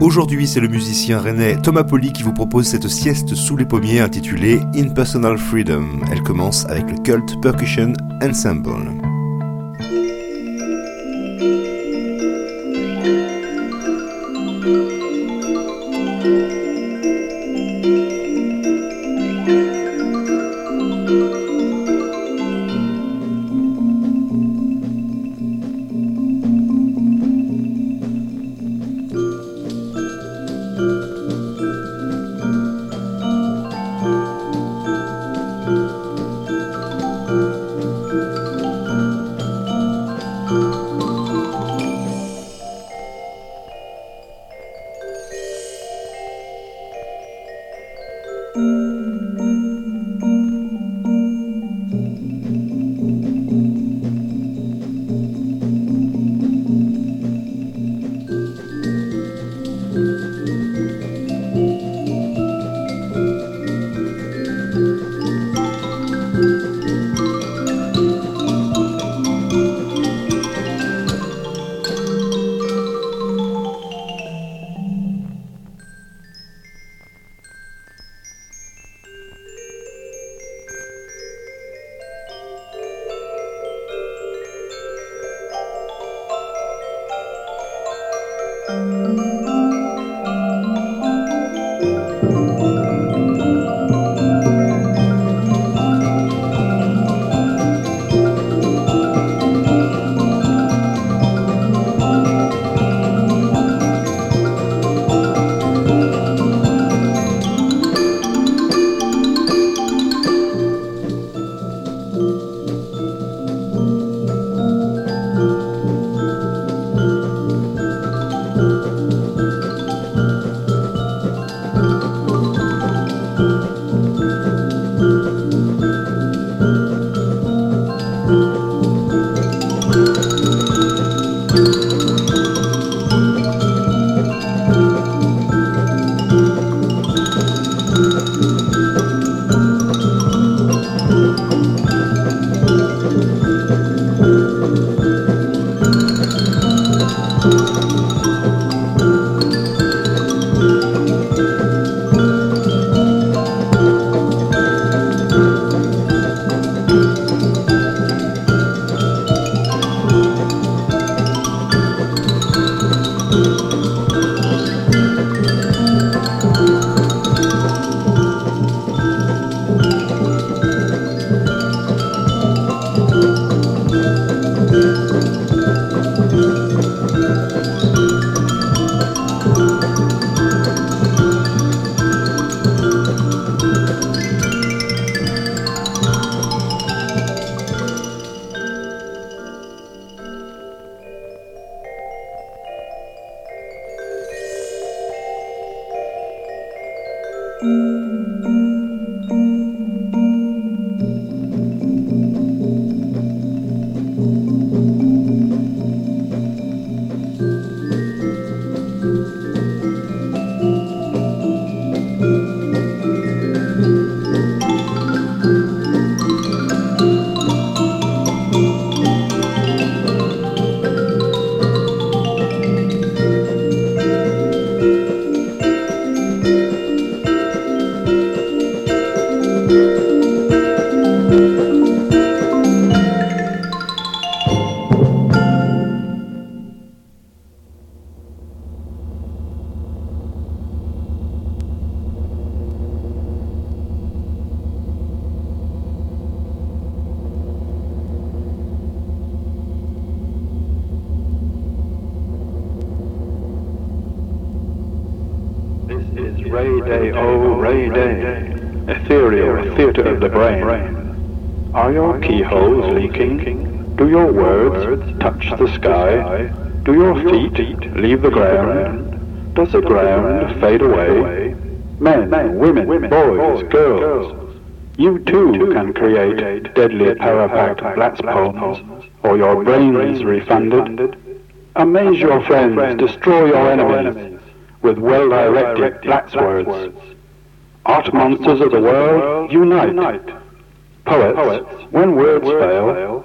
Aujourd'hui, c'est le musicien rennais Thomas Poli qui vous propose cette sieste sous les pommiers intitulée In Personal Freedom. Elle commence avec le Cult Percussion Ensemble. Does the ground fade away? Men, women, boys, girls, you too can create deadly power-packed blast poems, or your brains refunded. Amaze your friends, destroy your enemies with well-directed black words. Art monsters of the world, unite. Poets, when words fail,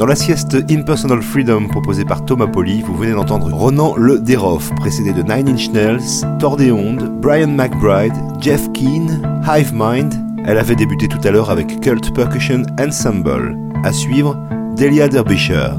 Dans la sieste Impersonal Freedom proposée par Thomas Polly, vous venez d'entendre Ronan Le Deroff, précédé de Nine Inch Nails, Tordéonde, Brian McBride, Jeff Keane, Hive Mind. Elle avait débuté tout à l'heure avec Cult Percussion Ensemble. À suivre, Delia Derbyshire.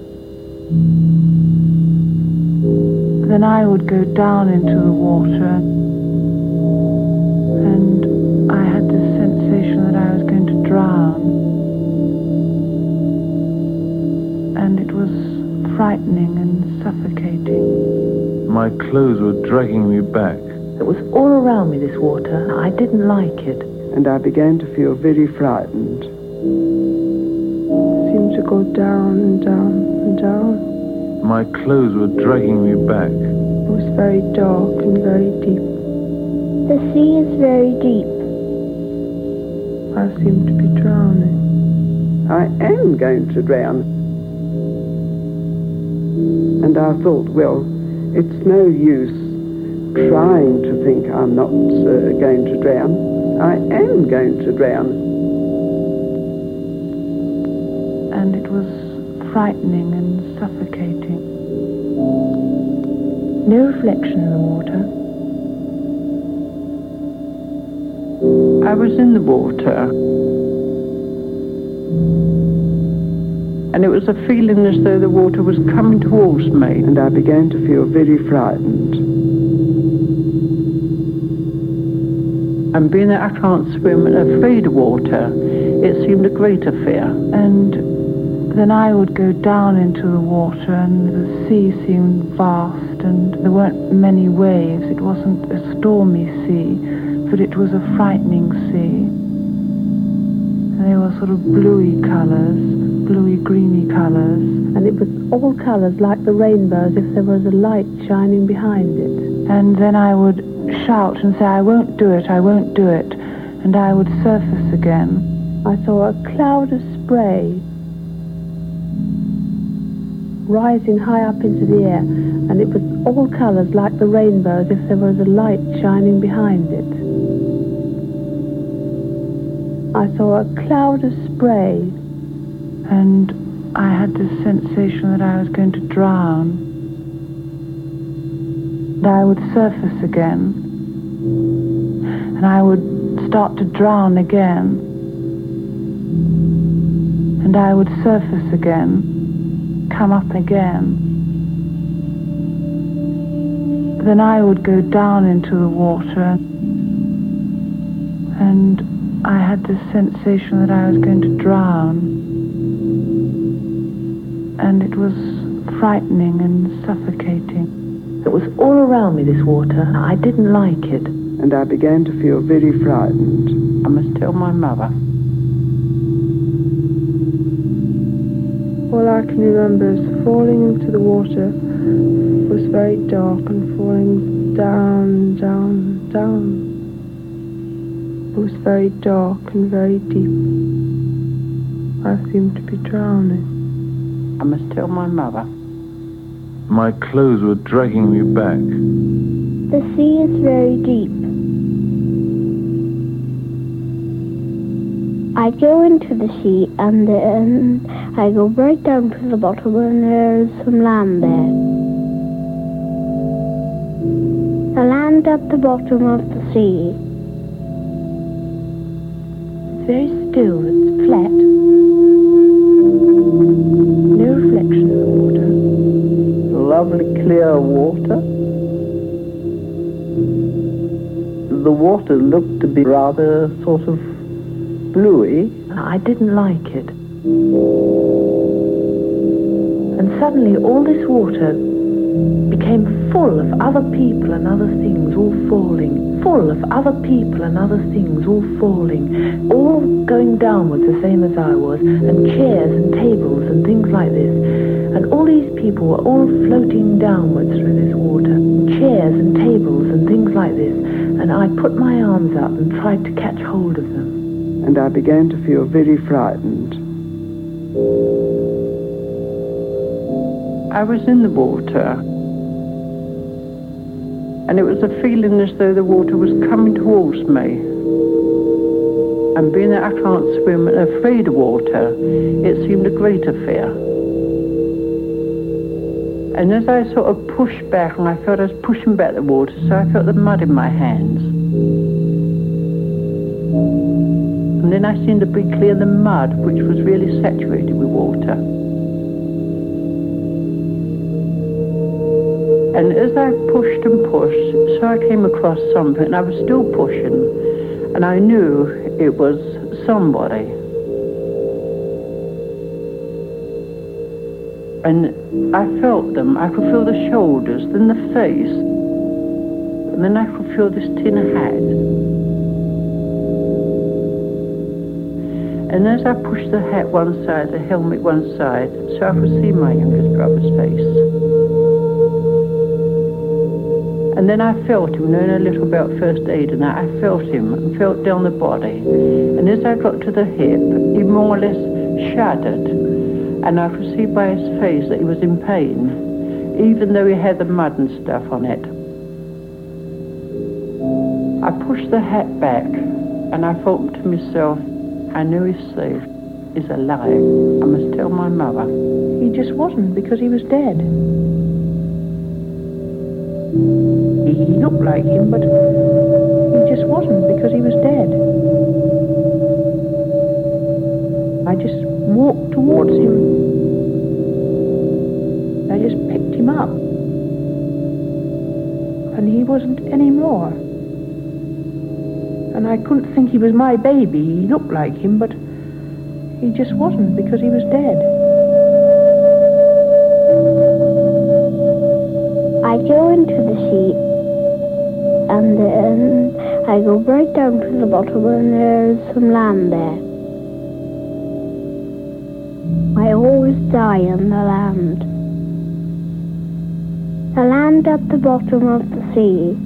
Then I would go down into the water and I had this sensation that I was going to drown. And it was frightening and suffocating. My clothes were dragging me back. It was all around me, this water. I didn't like it. And I began to feel very frightened. It seemed to go down and down and down. My clothes were dragging me back. It was very dark and very deep. The sea is very deep. I seem to be drowning. I am going to drown. And I thought, well, it's no use trying to think I'm not uh, going to drown. I am going to drown. And it was frightening and suffocating. No reflection in the water. I was in the water. And it was a feeling as though the water was coming towards me. And I began to feel very frightened. And being that I can't swim and afraid of water, it seemed a greater fear. And then I would go down into the water and the sea seemed vast and there weren't many waves. It wasn't a stormy sea, but it was a frightening sea. And they were sort of bluey colours, bluey greeny colours. And it was all colours like the rainbow as if there was a light shining behind it. And then I would shout and say, I won't do it, I won't do it, and I would surface again. I saw a cloud of spray rising high up into the air, and it was all colours like the rainbow, as if there was a light shining behind it. I saw a cloud of spray, and I had this sensation that I was going to drown. And I would surface again and I would start to drown again. And I would surface again, come up again. Then I would go down into the water and I had this sensation that I was going to drown. And it was frightening and suffocating. It was all around me, this water. I didn't like it and I began to feel very frightened. I must tell my mother. All I can remember is falling into the water it was very dark and falling down, down, down. It was very dark and very deep. I seemed to be drowning. I must tell my mother. My clothes were dragging me back. The sea is very deep. I I go into the sea and then I go right down to the bottom and there's some land there. The land at the bottom of the sea. It's very still, it's flat. No reflection in the water. Lovely clear water. The water looked to be rather sort of bluey. I didn't like it. And suddenly all this water became full of other people and other things all falling. Full of other people and other things all falling. All going downwards the same as I was. And chairs and tables and things like this. And all these people were all floating downwards through this water. Chairs and tables and things like this. And I put my arms up and tried to catch hold of them and I began to feel very frightened. I was in the water, and it was a feeling as though the water was coming towards me. And being that I can't swim and afraid of water, it seemed a greater fear. And as I sort of pushed back, and I felt I was pushing back the water, so I felt the mud in my hands. And then I seemed to be clear the mud, which was really saturated with water. And as I pushed and pushed, so I came across something, and I was still pushing, and I knew it was somebody. And I felt them. I could feel the shoulders, then the face, and then I could feel this tin hat. And as I pushed the hat one side, the helmet one side, so I could see my youngest brother's face. And then I felt him, knowing a little about first aid and that, I felt him and felt down the body. And as I got to the hip, he more or less shuddered. And I could see by his face that he was in pain, even though he had the mud and stuff on it. I pushed the hat back and I thought to myself, I know he's safe. Is a lie. I must tell my mother. He just wasn't because he was dead. He looked like him, but he just wasn't because he was dead. I just walked towards him. I just picked him up. And he wasn't anymore. And I couldn't think he was my baby. He looked like him, but he just wasn't because he was dead. I go into the sea and then I go right down to the bottom and there's some land there. I always die on the land. The land at the bottom of the sea.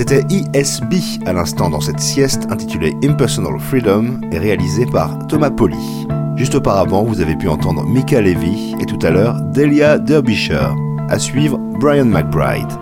C'était ESB à l'instant dans cette sieste intitulée Impersonal Freedom et réalisée par Thomas Poli. Juste auparavant, vous avez pu entendre Mika Levy et tout à l'heure Delia Derbyshire. À suivre, Brian McBride.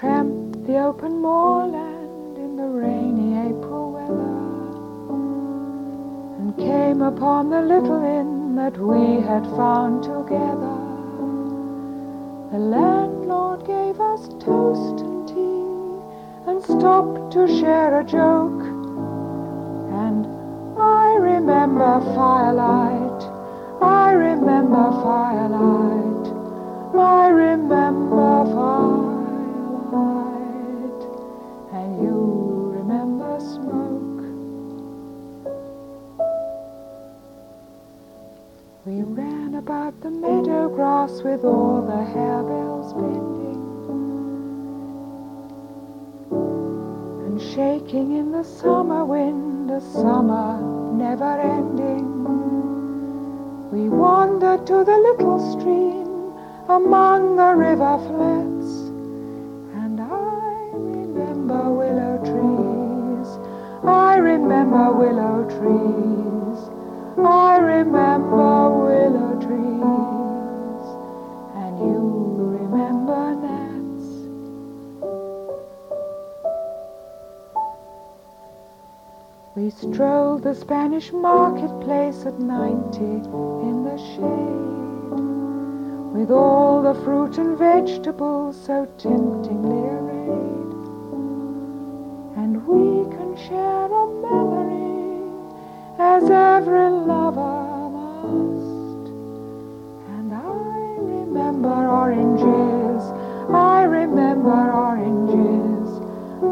Tramped the open moorland in the rainy April weather and came upon the little inn that we had found together. The landlord gave us toast and tea and stopped to share a joke. And I remember firelight, I remember firelight, I remember the meadow grass with all the harebells bending and shaking in the summer wind, a summer never ending. We wandered to the little stream among the river flats, and I remember willow trees. I remember willow trees. I remember and you remember gnats. We strolled the Spanish marketplace at ninety in the shade, with all the fruit and vegetables so temptingly arrayed, and we can share a memory as every lover remember oranges,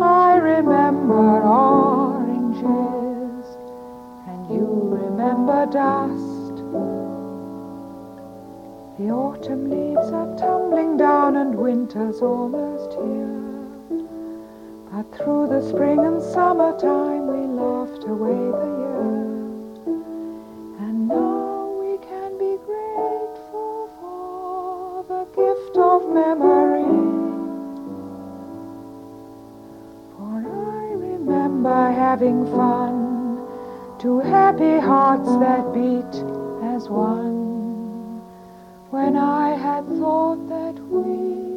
I remember oranges, and you remember dust. The autumn leaves are tumbling down and winter's almost here. But through the spring and summertime we laughed away the having fun, two happy hearts that beat as one. When I had thought that we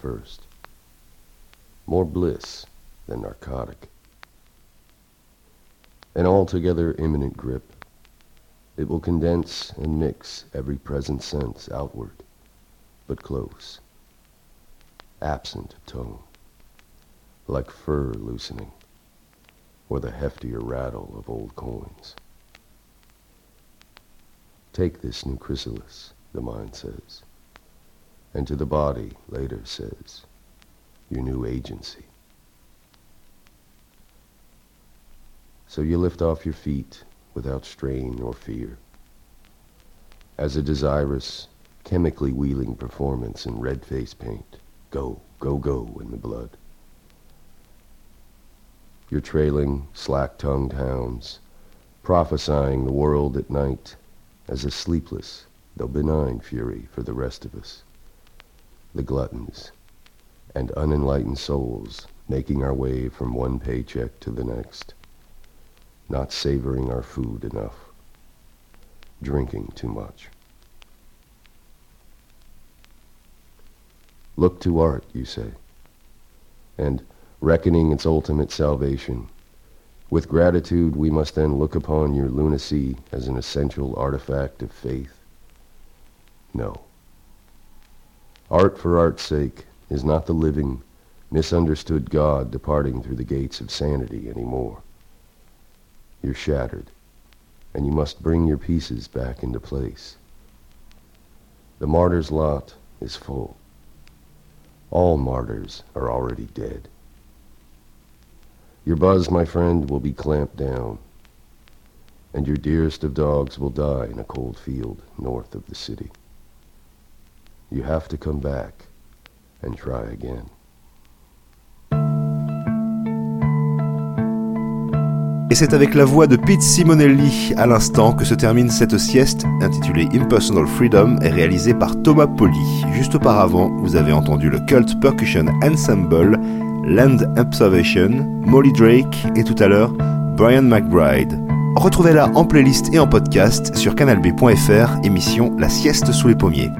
First. More bliss than narcotic. An altogether imminent grip. It will condense and mix every present sense outward, but close. Absent of tone. Like fur loosening, or the heftier rattle of old coins. Take this new chrysalis, the mind says, and to the body later says, your new agency. So you lift off your feet without strain or fear. As a desirous, chemically wheeling performance in red face paint, go, go, go in the blood. Your trailing, slack-tongued hounds, prophesying the world at night as a sleepless, though benign fury for the rest of us, the gluttons and unenlightened souls making our way from one paycheck to the next, not savoring our food enough, drinking too much. Look to art, you say, and reckoning its ultimate salvation, with gratitude, we must then look upon your lunacy as an essential artifact of faith. No. Art for art's sake is not the living, misunderstood God departing through the gates of sanity anymore. You're shattered, and you must bring your pieces back into place. The martyr's lot is full. All martyrs are already dead. Your buzz, my friend, will be clamped down, and your dearest of dogs will die in a cold field north of the city. You have to come back and try again. Et c'est avec la voix de Pete Simonelli à l'instant que se termine cette sieste intitulée Impersonal Freedom et réalisée par Thomas Poli. Juste auparavant, vous avez entendu le Cult Percussion Ensemble Land Observation, Molly Drake et tout à l'heure Brian McBride. Retrouvez-la en playlist et en podcast sur canalb.fr, émission La sieste sous les pommiers.